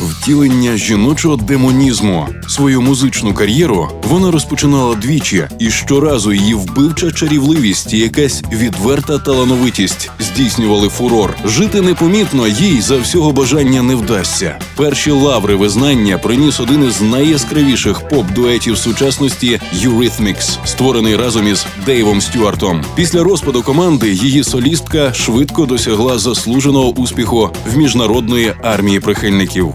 Втілення жіночого демонізму. Свою музичну кар'єру вона розпочинала двічі, і щоразу її вбивча чарівливість і якась відверта талановитість здійснювали фурор. Жити непомітно їй за всього бажання не вдасться. Перші лаври визнання приніс один із найяскравіших поп-дуетів сучасності Eurythmics, створений разом із Дейвом Стюартом. Після розпаду команди її солістка швидко досягла заслуженого успіху в міжнародної армії прихильників.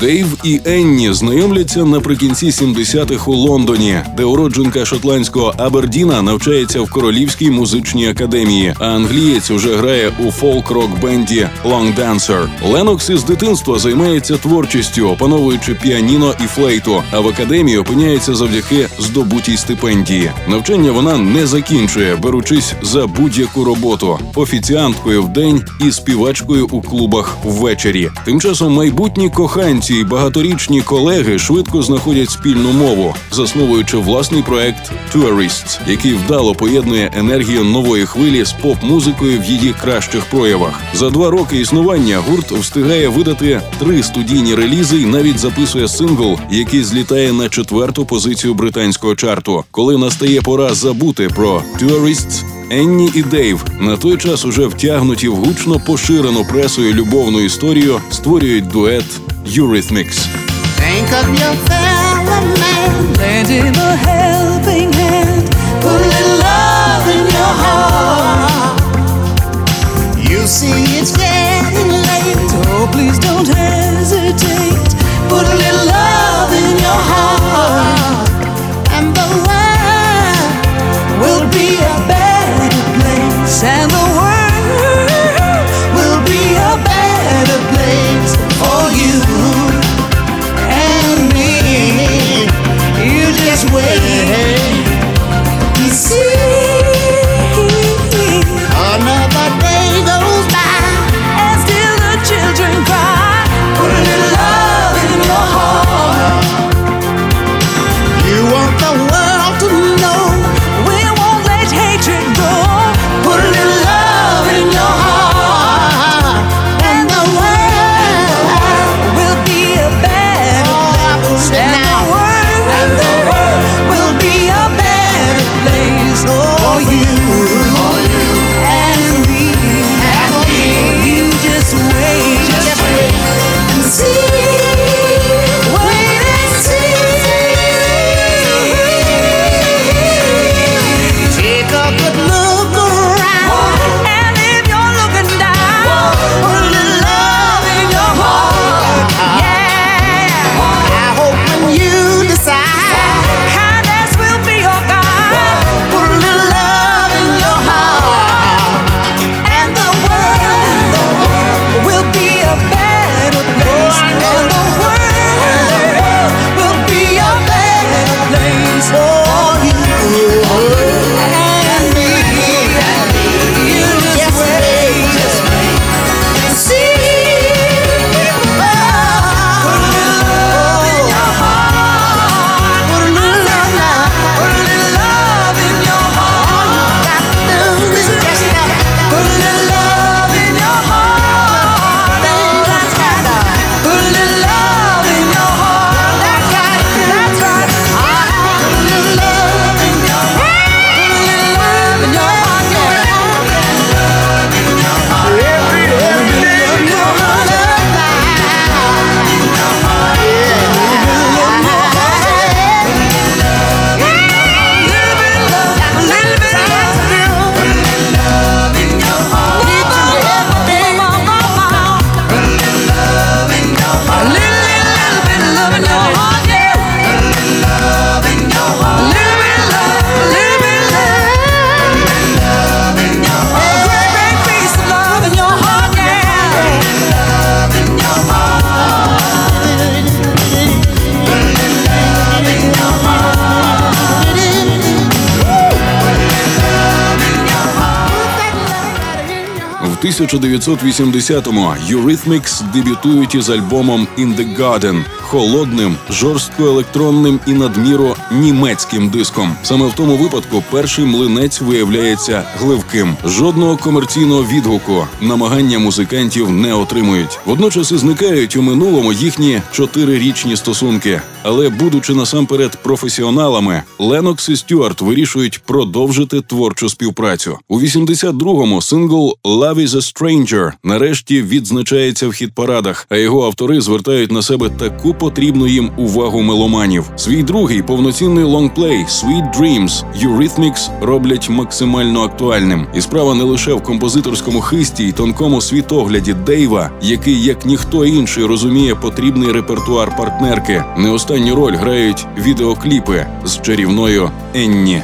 Дейв і Енні знайомляться наприкінці 70-х у Лондоні, де уродженка шотландського Абердіна навчається в королівській музичній академії, а англієць уже грає у фолк-рок бенді Long Dancer. Ленокс із дитинства займається творчістю, опановуючи піаніно і флейту. А в академії опиняється завдяки здобутій стипендії. Навчання вона не закінчує, беручись за будь-яку роботу офіціанткою в день і співачкою у клубах ввечері. Тим часом майбутні коханці й багаторічні колеги швидко знаходять спільну мову, засновуючи власний проект Tourists, який вдало поєднує енергію нової хвилі з поп-музикою в її кращих проявах. За два роки існування гурт встигає видати три студійні релізи і навіть записує сингл, який злітає на четверту позицію британського чарту. Коли настає пора забути про Tourists, Енні і Дейв на той час уже втягнуті в гучно поширену пресою любовну історію, створюють дует Eurythmics. Think of your fellow man, lend him a helping hand, put a little love in your heart. You see it's getting late, oh please don't hesitate, put a little love in your heart, and the world will be a better place, and 1980-му Eurythmics дебютують із альбомом «In the Garden» холодним, жорстко електронним і надміру німецьким диском. Саме в тому випадку перший млинець виявляється гливким. Жодного комерційного відгуку намагання музикантів не отримують. Водночас і зникають у минулому їхні чотирирічні стосунки. Але, будучи насамперед професіоналами, Ленокс і Стюарт вирішують продовжити творчу співпрацю. У 82-му сингл «Love is a Stranger» нарешті відзначається в хіт-парадах, а його автори звертають на себе таку потрібну їм увагу меломанів. Свій другий повноцінний лонгплей «Sweet Dreams» Eurythmics роблять максимально актуальним. І справа не лише в композиторському хисті й тонкому світогляді Дейва, який як ніхто інший розуміє потрібний репертуар партнерки. Не останню роль грають відеокліпи з чарівною Енні.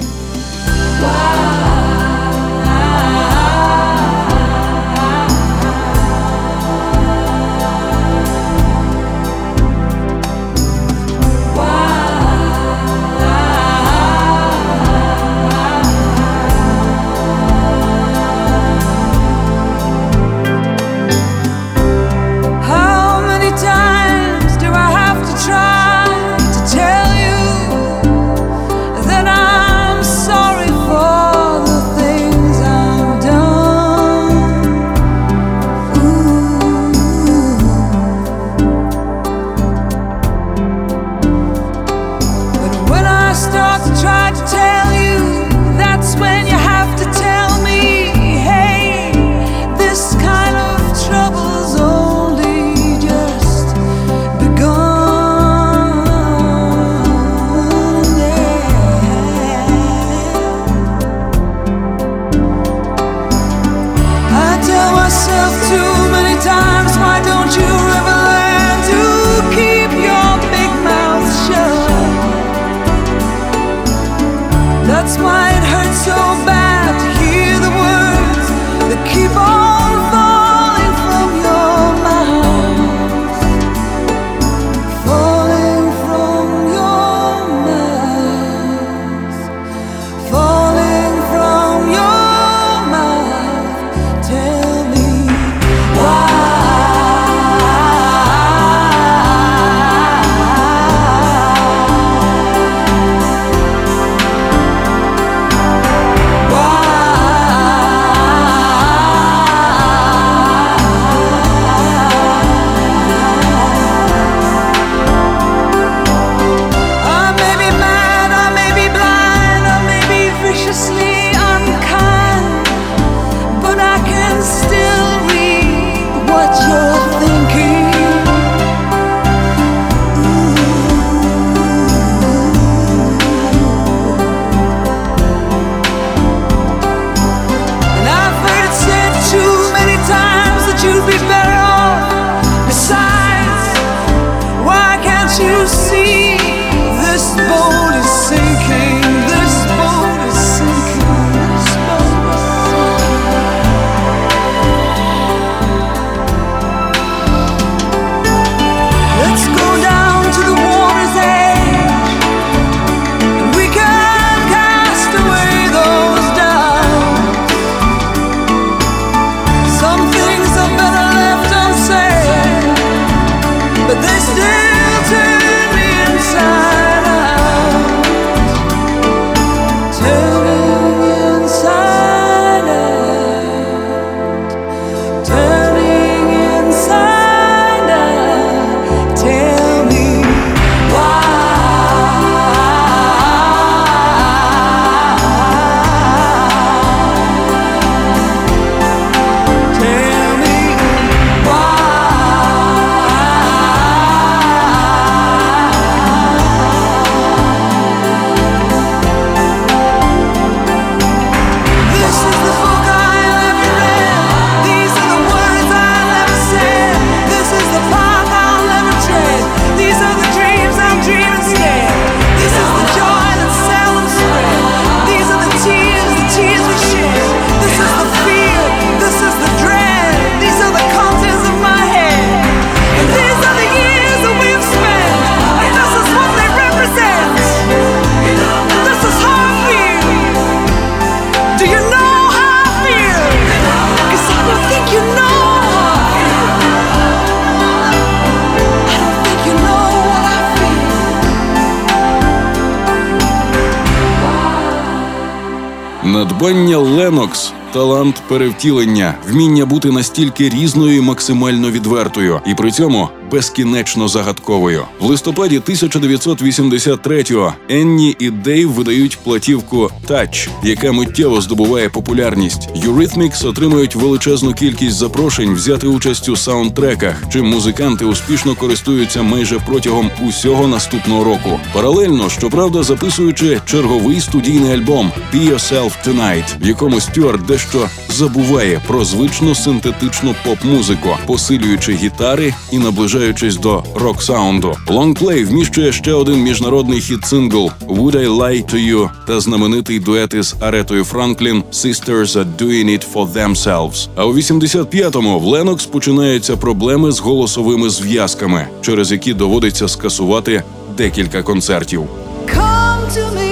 Ленокс талант перевтілення, вміння бути настільки різною і максимально відвертою, і при цьому безкінечно загадковою. В листопаді 1983-го Енні і Дейв видають платівку «Touch», яка миттєво здобуває популярність. Eurythmics отримують величезну кількість запрошень взяти участь у саундтреках, чим музиканти успішно користуються майже протягом усього наступного року. Паралельно, щоправда, записуючи черговий студійний альбом «Be Yourself Tonight», в якому Стюарт дещо забуває про звичну синтетичну поп-музику, посилюючи гітари і наближаючись до рок-саунду. Лонгплей вміщує ще один міжнародний хіт-сингл «Would I Lie to You» та знаменитий дует із Аретою Франклін «Sisters are doing it for themselves». А у 85-му в Ленокс починаються проблеми з голосовими зв'язками, через які доводиться скасувати декілька концертів. Come to me,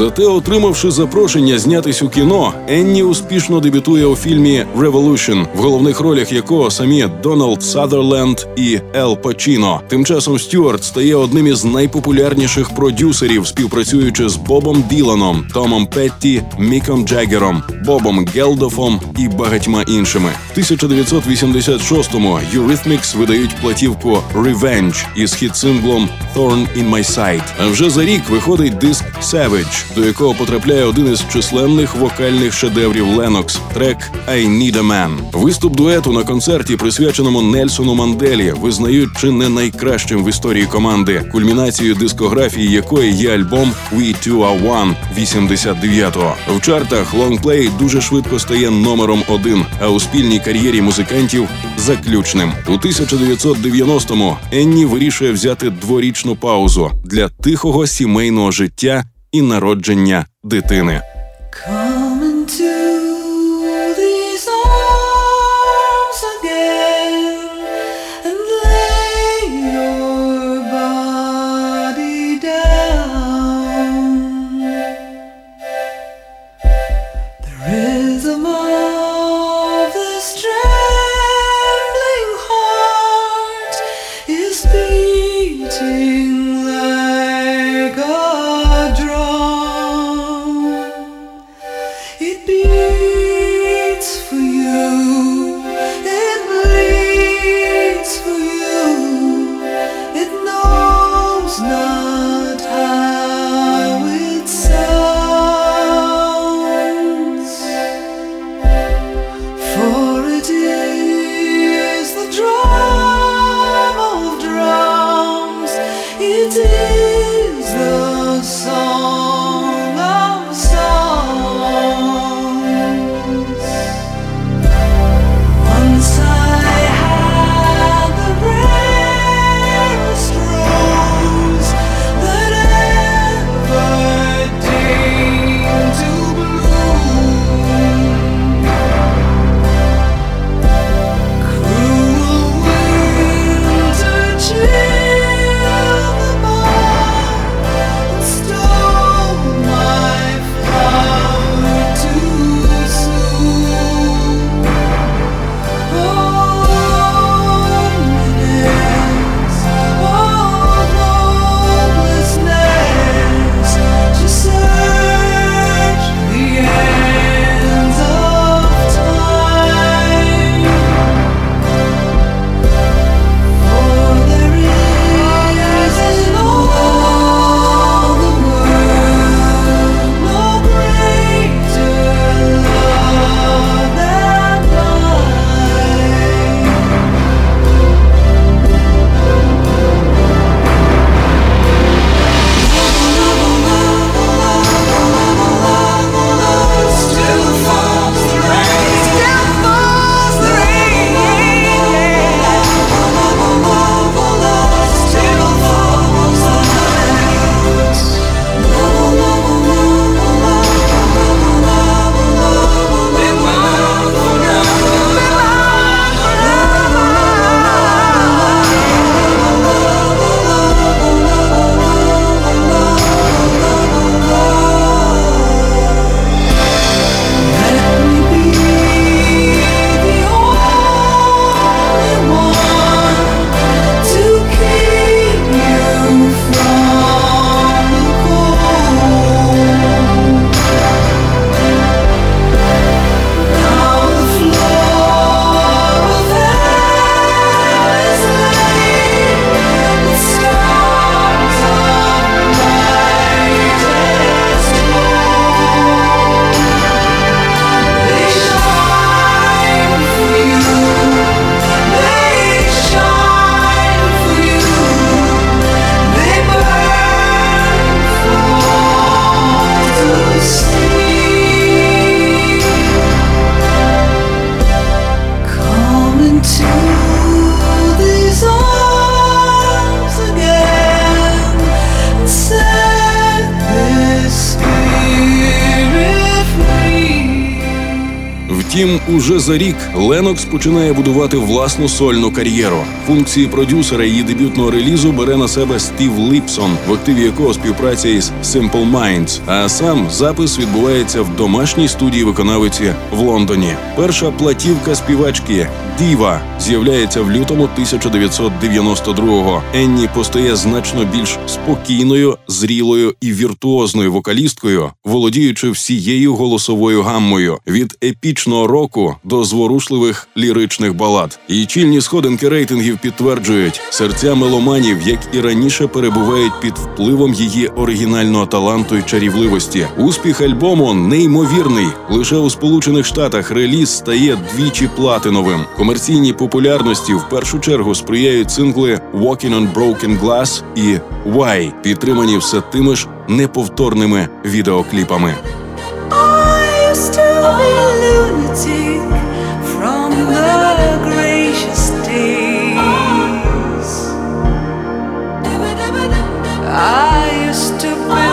Зате, отримавши запрошення знятись у кіно, Енні успішно дебютує у фільмі «Revolution», в головних ролях якого самі Дональд Садерленд і Ел Пачіно. Тим часом Стюарт стає одним із найпопулярніших продюсерів, співпрацюючи з Бобом Діланом, Томом Петті, Міком Джаггером, Бобом Гелдофом і багатьма іншими. В 1986-му Eurythmics видають платівку «Revenge» із хіт-синглом «Thorn in my side». А вже за рік виходить диск «Savage», до якого потрапляє один із численних вокальних шедеврів Ленокс трек «I Need a Man». Виступ дуету на концерті, присвяченому Нельсону Манделі, визнають чи не найкращим в історії команди, кульмінацією дискографії якої є альбом «We Two Are One» 89-го. В чартах лонгплей дуже швидко стає номером один, а у спільній кар'єрі музикантів заключним. У 1990-му Енні вирішує взяти дворічну паузу для тихого сімейного життя і народження дитини. За рік Ленокс починає будувати власну сольну кар'єру. Функції продюсера її дебютного релізу бере на себе Стів Ліпсон, в активі якого співпраця із Simple Minds, А сам запис відбувається в домашній студії виконавиці в Лондоні. Перша платівка співачки Діва з'являється в лютому 1992-го. Енні постає значно більш спокійною, зрілою і віртуозною вокалісткою, володіючи всією голосовою гаммою від епічного року до зворушливих ліричних балад. І чільні сходинки рейтингів підтверджують, серця меломанів, як і раніше, перебувають під впливом її оригінального таланту і чарівливості. Успіх альбому неймовірний. Лише у Сполучених Штатах реліз стає двічі платиновим. Комерційній популярності в першу чергу сприяють сингли «Walking on Broken Glass» і «Why», підтримані все тими ж неповторними відеокліпами. I used to be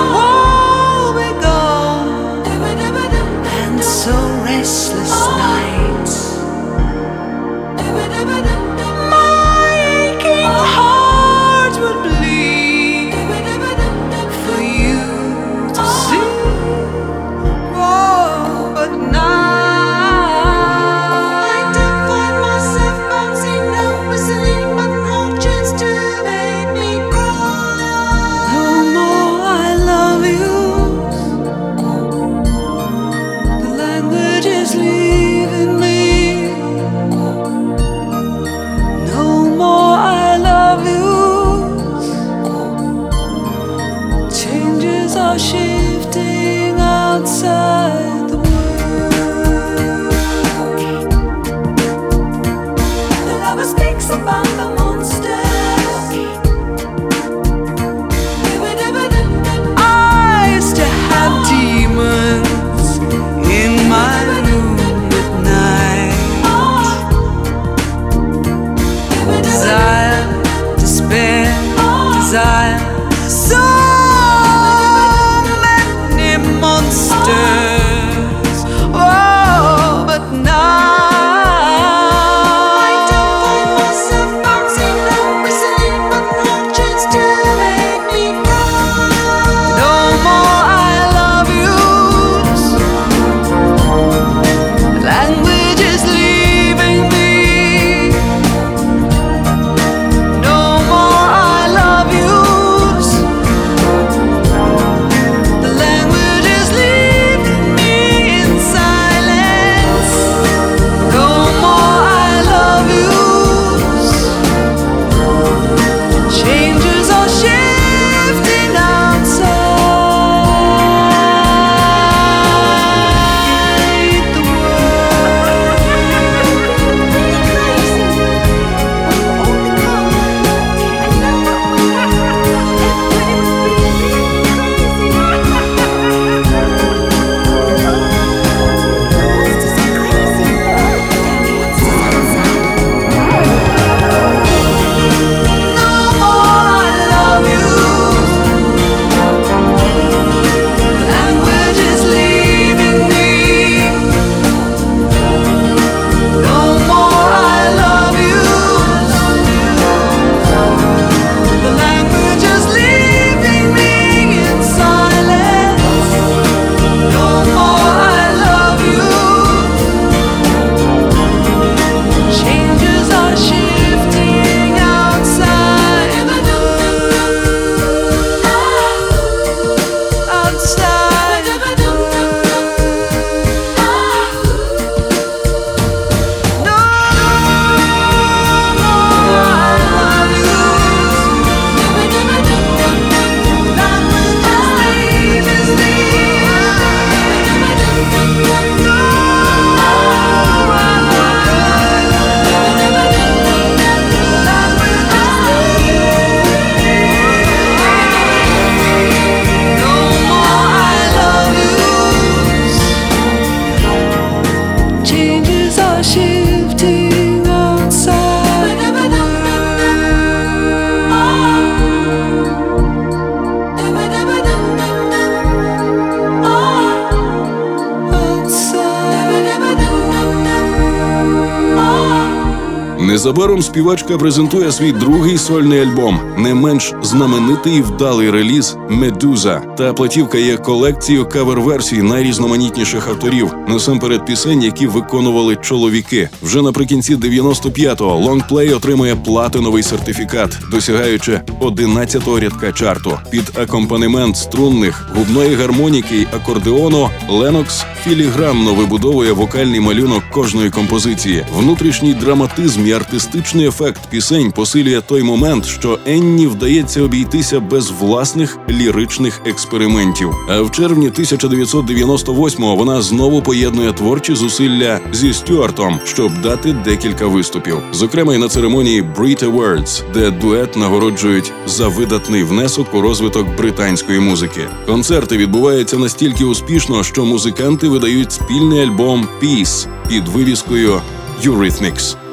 Незабаром співачка презентує свій другий сольний альбом, не менш знаменитий і вдалий реліз Медуза. Та платівка є колекцією кавер-версій найрізноманітніших авторів, насамперед пісень, які виконували чоловіки. Вже наприкінці 95-го лонгплей отримує платиновий сертифікат, досягаючи 11-го рядка чарту. Під акомпанемент струнних, губної гармоніки й акордеону Ленокс філігранно вибудовує вокальний малюнок кожної композиції. Внутрішній драматизм і артистичний ефект пісень посилює той момент, що Енні вдається обійтися без власних ліричних експериментів. А в червні 1998-го вона знову поєднує творчі зусилля зі Стюартом, щоб дати декілька виступів, зокрема й на церемонії Brit Awards, де дует нагороджують за видатний внесок у розвиток британської музики. Концерти відбуваються настільки успішно, що музиканти видають спільний альбом Peace під вивіскою Eurythmics.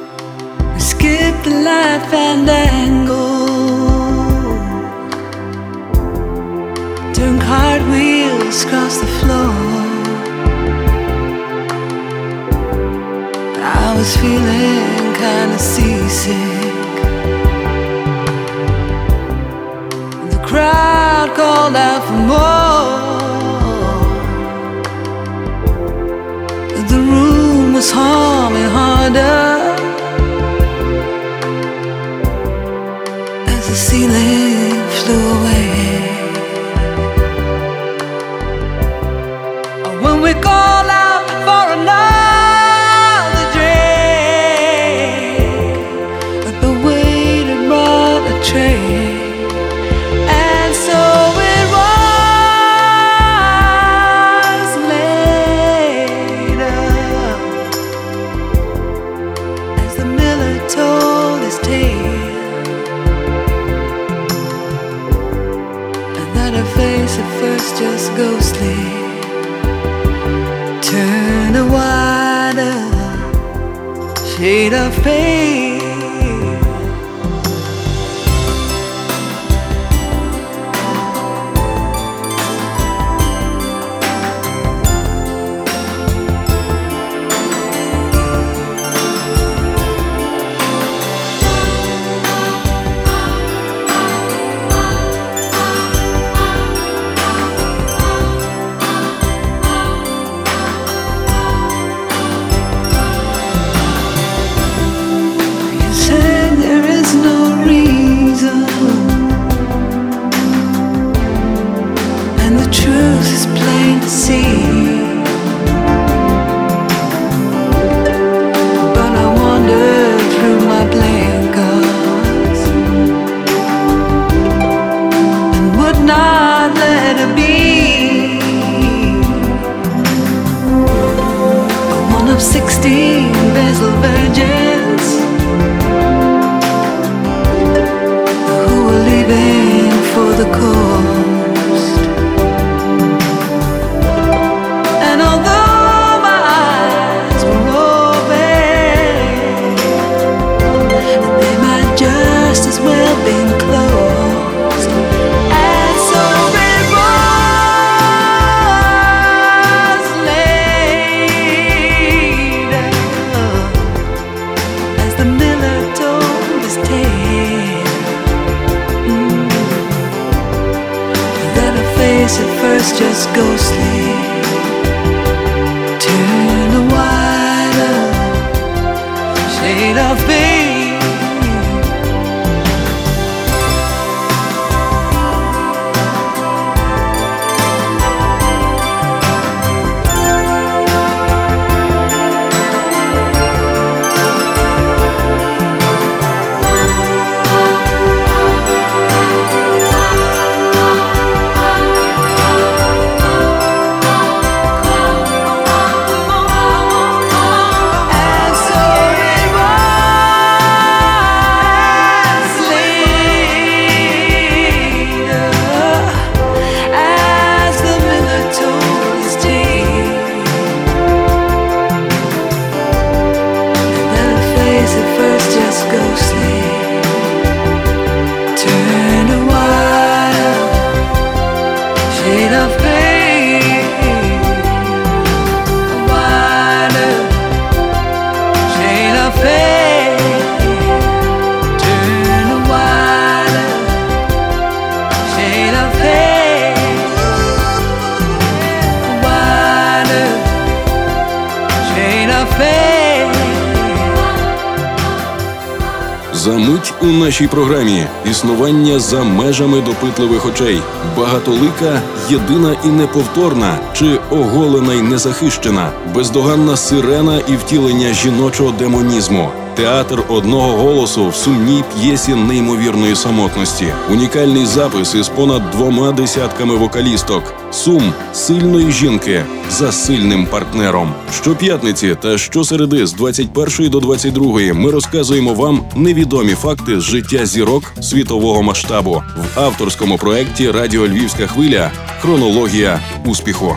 We skip the life light fandango. Turn cartwheels across the floor. I was feeling kinda seasick. The crowd called out for more. The room was humming harder. Flew away. When we call out for another drink, the waiter brought a tray, face at first just ghostly turned a wider shade of нашій програмі існування за межами допитливих очей, багатолика, єдина і неповторна, чи оголена й незахищена, бездоганна сирена і втілення жіночого демонізму театр одного голосу в сумній п'єсі неймовірної самотності, унікальний запис із понад двома десятками вокалісток, сум сильної жінки за сильним партнером. Щоп'ятниці та щосереди з 21 до 22 ми розказуємо вам невідомі факти з життя зірок світового масштабу в авторському проєкті Радіо Львівська хвиля. Хронологія успіху.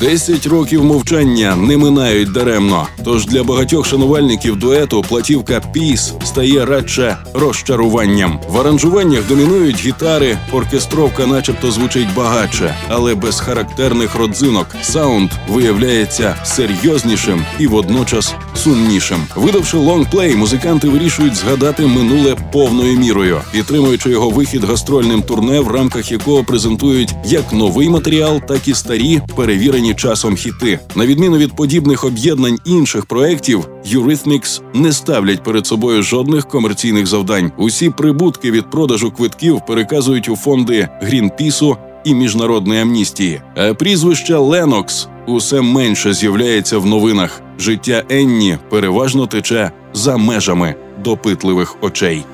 Десять років мовчання не минають даремно. Тож для багатьох шанувальників дуету платівка Піс стає радше розчаруванням. В аранжуваннях домінують гітари, оркестровка, начебто, звучить багатше, але без характерних родзинок. Саунд виявляється серйознішим і водночас сумнішим. Видавши лонгплей, музиканти вирішують згадати минуле повною мірою, підтримуючи його вихід гастрольним турне, в рамках якого презентують як новий матеріал, так і старі перевірені останні часом хіти. На відміну від подібних об'єднань інших проєктів, Eurythmics не ставлять перед собою жодних комерційних завдань. Усі прибутки від продажу квитків переказують у фонди Грінпісу і міжнародної амністії. А прізвище Ленокс усе менше з'являється в новинах. Життя Енні переважно тече за межами допитливих очей.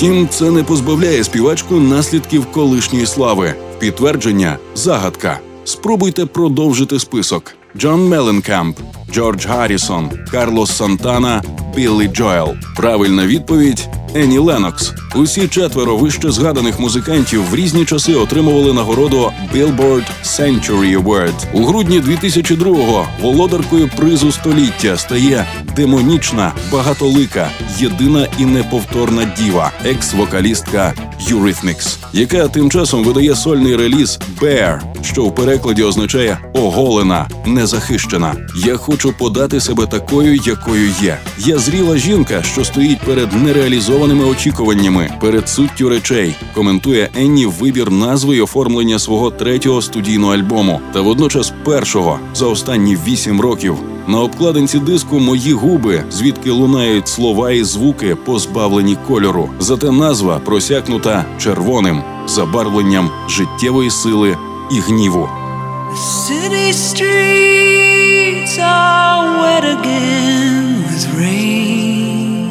Втім, це не позбавляє співачку наслідків колишньої слави. Підтвердження загадка. Спробуйте продовжити список: Джон Меленкамп, Джордж Гаррісон, Карлос Сантана, Біллі Джоел. Правильна відповідь Ені Ленокс. Усі четверо вище згаданих музикантів в різні часи отримували нагороду Billboard Century Award. У грудні 2002-го володаркою призу століття стає демонічна, багатолика, єдина і неповторна діва, екс-вокалістка Eurythmics, яка тим часом видає сольний реліз Bear, що в перекладі означає оголена, незахищена. Я хочу подати себе такою, якою є. Я зріла жінка, що стоїть перед нереалізованими очікуваннями, перед суттю речей. Коментує Енні вибір назви й оформлення свого третього студійного альбому, та водночас першого за останні вісім років. На обкладинці диску мої губи, звідки лунають слова і звуки, позбавлені кольору. Зате назва просякнута червоним забарвленням життєвої сили і гніву. City streets are wet again with rain.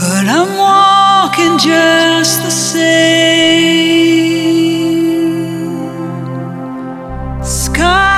But I'm walking just the same. Skies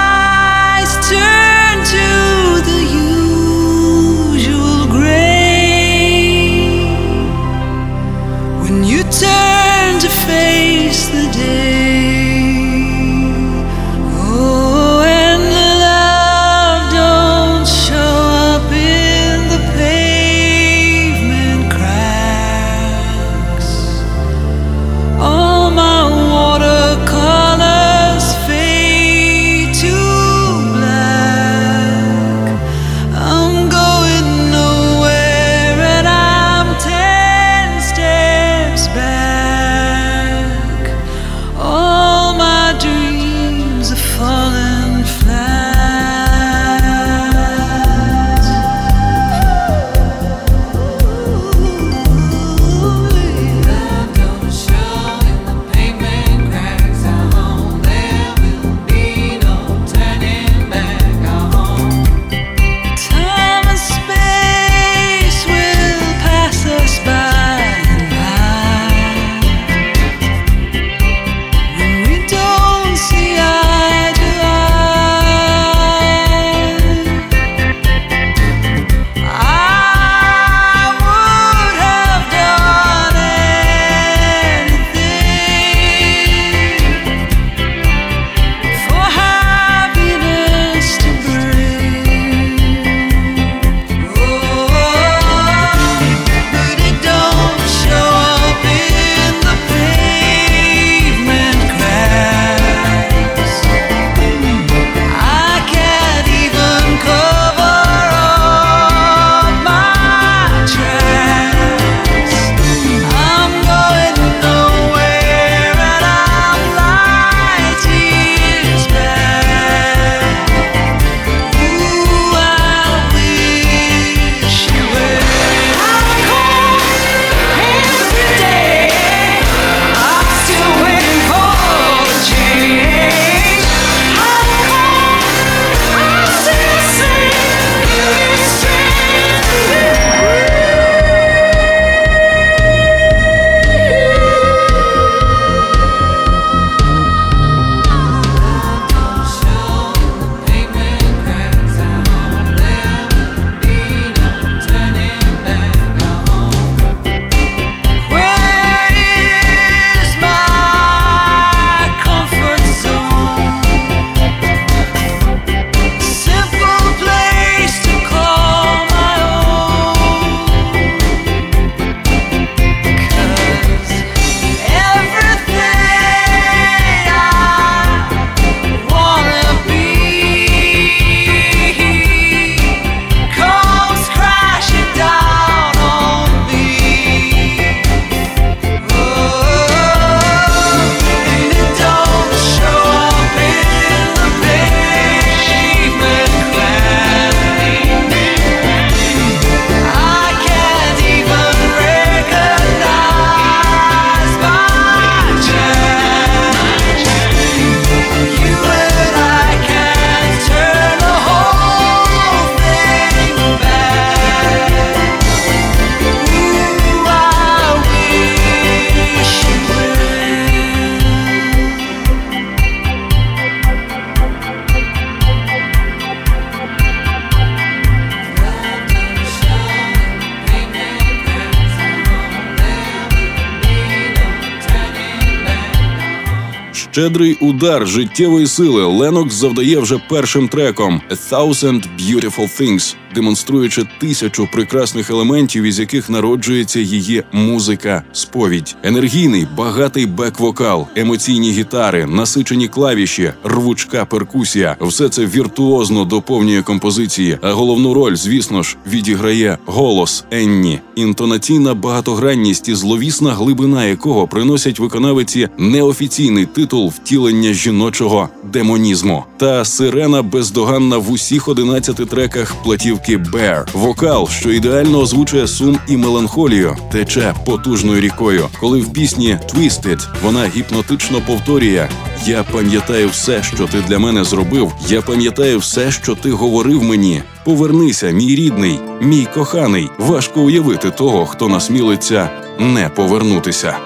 Щедрий удар життєвої сили Ленокс завдає вже першим треком. «A Thousand Beautiful Things», демонструючи тисячу прекрасних елементів, із яких народжується її музика, сповідь, енергійний, багатий бек-вокал, емоційні гітари, насичені клавіші, рвучка перкусія. Все це віртуозно доповнює композиції. А головну роль, звісно ж, відіграє голос Енні, інтонаційна багатогранність і зловісна глибина якого приносять виконавиці неофіційний титул втілення жіночого демонізму. Та сирена бездоганна в усіх 11 треках платівки Bear. Вокал, що ідеально озвучує сум і меланхолію, тече потужною рікою. Коли в пісні Twisted вона гіпнотично повторює: Я пам'ятаю все, що ти для мене зробив. Я пам'ятаю все, що ти говорив мені. Повернися, мій рідний, мій коханий. Важко уявити того, хто насмілиться не повернутися.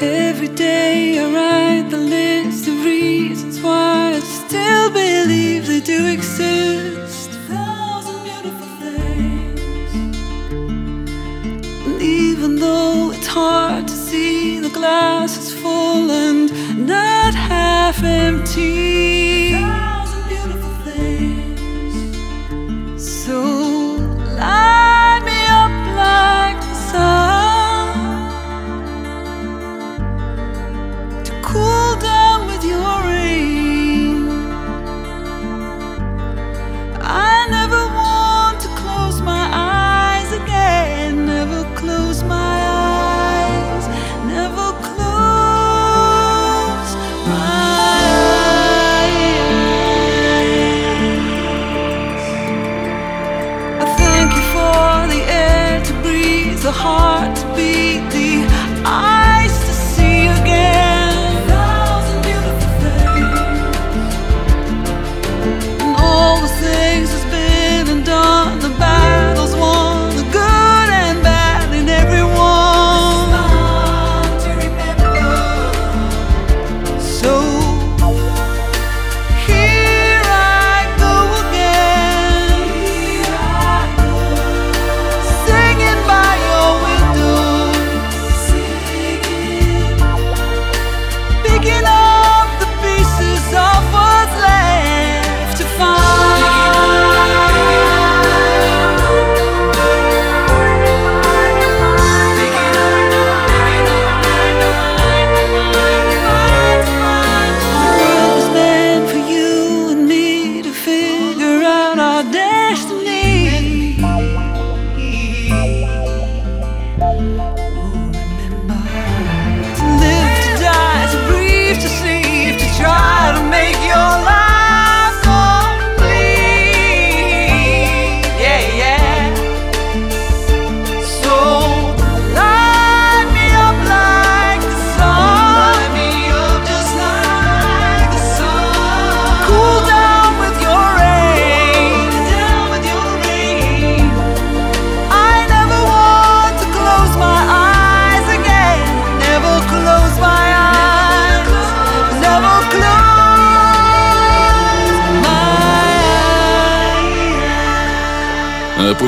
Every day I write the list of reasons why I still believe they do exist. Even though it's hard to see, the glass is full and not half empty.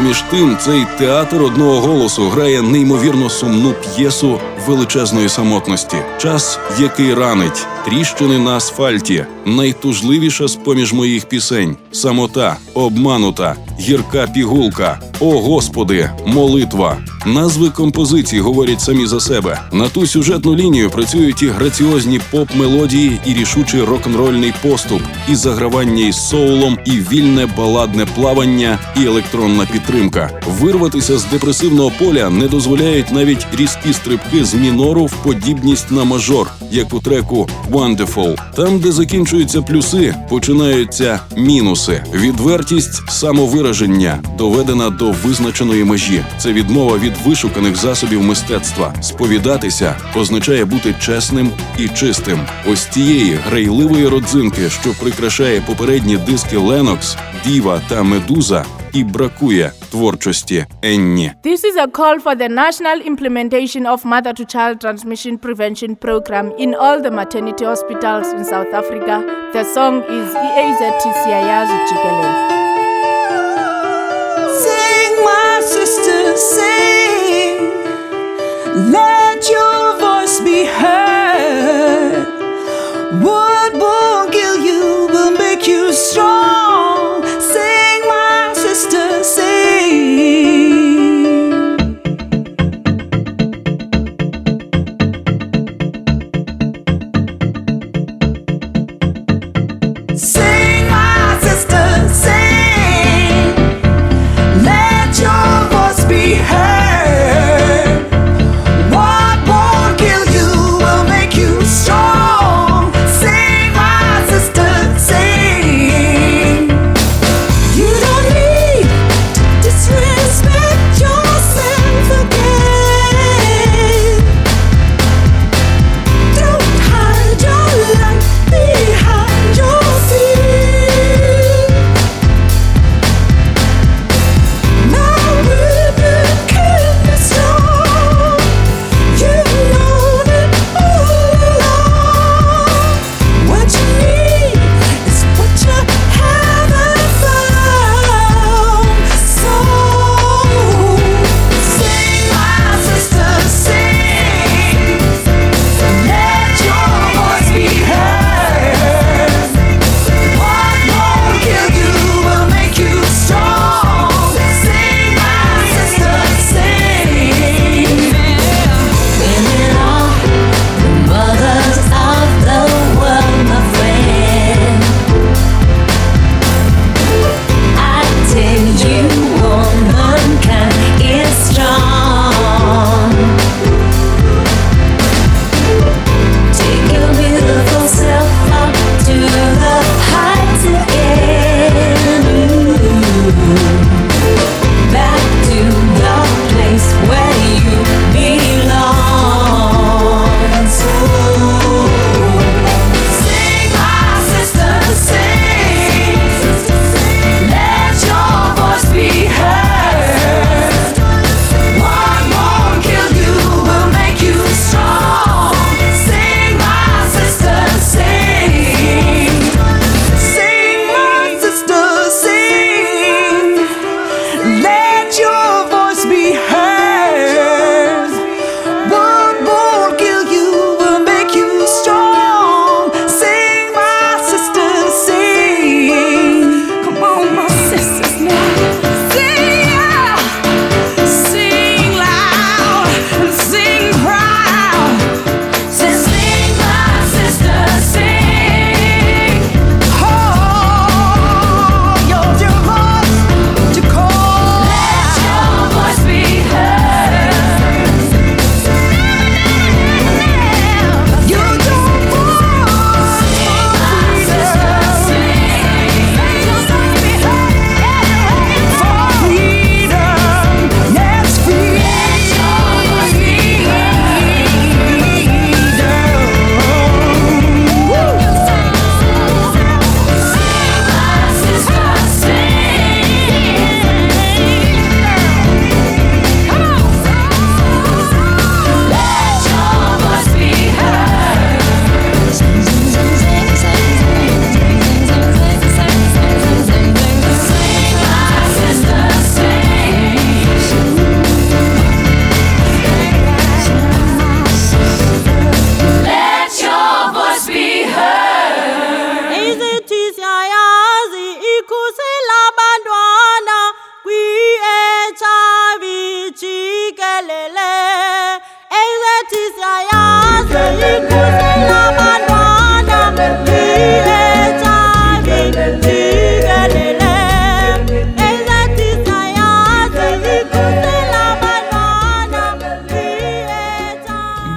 Поміж тим, цей театр одного голосу грає неймовірно сумну п'єсу величезної самотності. Час, який ранить, тріщини на асфальті, найтужливіша з поміж моїх пісень, самота, обманута, гірка пігулка. О Господи, молитва. Назви композицій говорять самі за себе. На ту сюжетну лінію працюють і граціозні поп-мелодії, і рішучий рок-н-рольний поступ, і загравання із соулом, і вільне баладне плавання, і електронна підтримка. Вирватися з депресивного поля не дозволяють навіть різкі стрибки з мінору в подібність на мажор, як у треку «Wonderful». Там, де закінчуються плюси, починаються мінуси. Відвертість самовираження доведена до визначеної межі. Це відмова від вишуканих засобів мистецтва. Сповідатися означає бути чесним і чистим. Ось цієї грайливої родзинки, що прикрашає попередні диски Ленокс, Діва та Медуза, і бракує творчості Енні. This is a call for the national implementation of mother to child transmission prevention program in all the maternity hospitals in South Africa. The song is EAZT Siyayazi Sing my sister sing Let your voice be heard What will kill you will make you strong say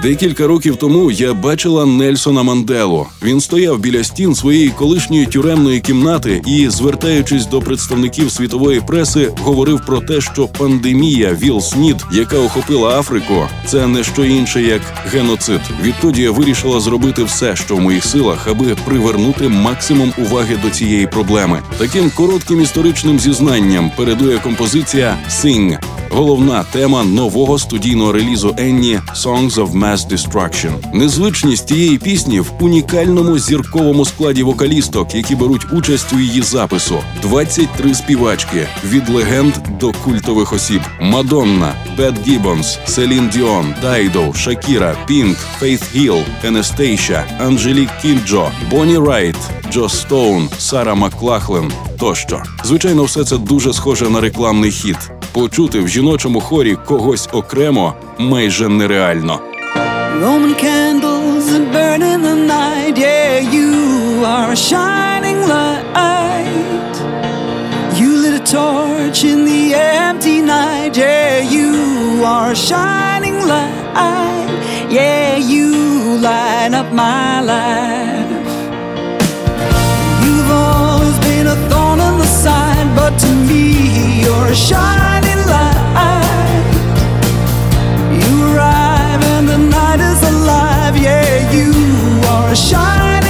Декілька років тому я бачила Нельсона Манделу. Він стояв біля стін своєї колишньої тюремної кімнати і, звертаючись до представників світової преси, говорив про те, що пандемія ВІЛ-СНІД, яка охопила Африку, це не що інше як геноцид. Відтоді я вирішила зробити все, що в моїх силах, аби привернути максимум уваги до цієї проблеми. Таким коротким історичним зізнанням передує композиція «Sing», Головна тема нового студійного релізу Енні «Songs of Mass Destruction». Незвичність цієї пісні в унікальному зірковому складі вокалісток, які беруть участь у її запису. 23 співачки від легенд до культових осіб: Мадонна, Бет Гіббонс, Селін Діон, Дайдо, Шакіра, Пінк, Фейт Гіл, Енестейша, Анжелік Кінджо, Бонні Рейтт, Джосс Стоун, Сара Маклахлен тощо. Звичайно, все це дуже схоже на рекламний хіт. Почути в жіночому хорі когось окремо майже нереально. Roman candles that burn in the night. Yeah, you are a shining light. You lit a torch in the empty night. Yeah, you are a shining light. Yeah, you light up my life. You've always been a thorn in the side, but to me, you're a shining light. You arrive and the night is alive. Yeah, you are a shining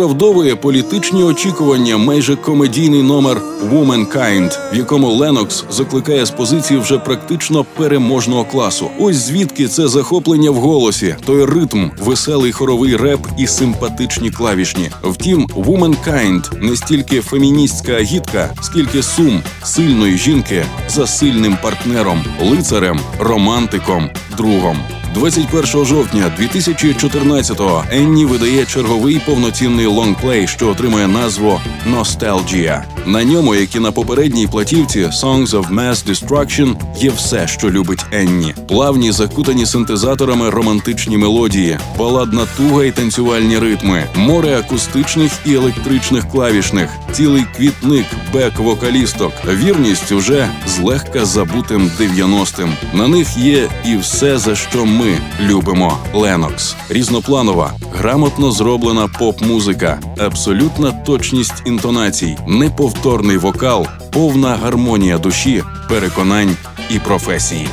виправдовує політичні очікування майже комедійний номер «Womankind», в якому Ленокс закликає з позиції вже практично переможного класу. Ось звідки це захоплення в голосі, той ритм, веселий хоровий реп і симпатичні клавішні. Втім, «Womankind» не стільки феміністська агітка, скільки сум сильної жінки за сильним партнером, лицарем, романтиком, другом. 21 жовтня 2014-го Енні видає черговий повноцінний лонгплей, що отримує назву Nostalgia. На ньому, як і на попередній платівці Songs of Mass Destruction, є все, що любить Енні: плавні, закутані синтезаторами романтичні мелодії, баладна туга і танцювальні ритми, море акустичних і електричних клавішних, цілий квітник бек-вокалісток, вірність уже злегка забутим 90-м. На них є і все, за що ми любимо. Ленокс, різнопланова, грамотно зроблена поп-музика, абсолютна точність інтонацій, неповторний вокал, повна гармонія душі, переконань і професії.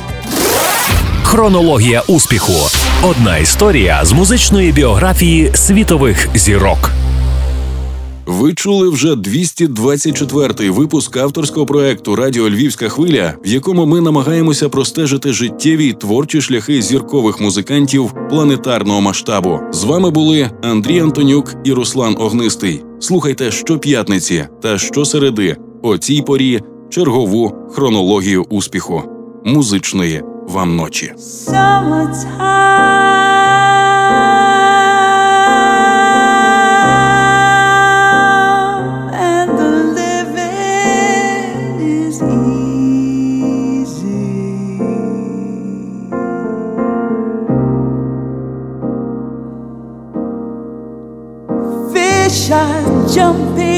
Хронологія успіху. Одна історія з музичної біографії світових зірок. Ви чули вже 224-й випуск авторського проекту Радіо Львівська хвиля, в якому ми намагаємося простежити життєві й творчі шляхи зіркових музикантів планетарного масштабу. З вами були Андрій Антонюк і Руслан Огнистий. Слухайте щоп'ятниці та щосереди о цій порі чергову хронологію успіху музичної вам ночі. trong tim.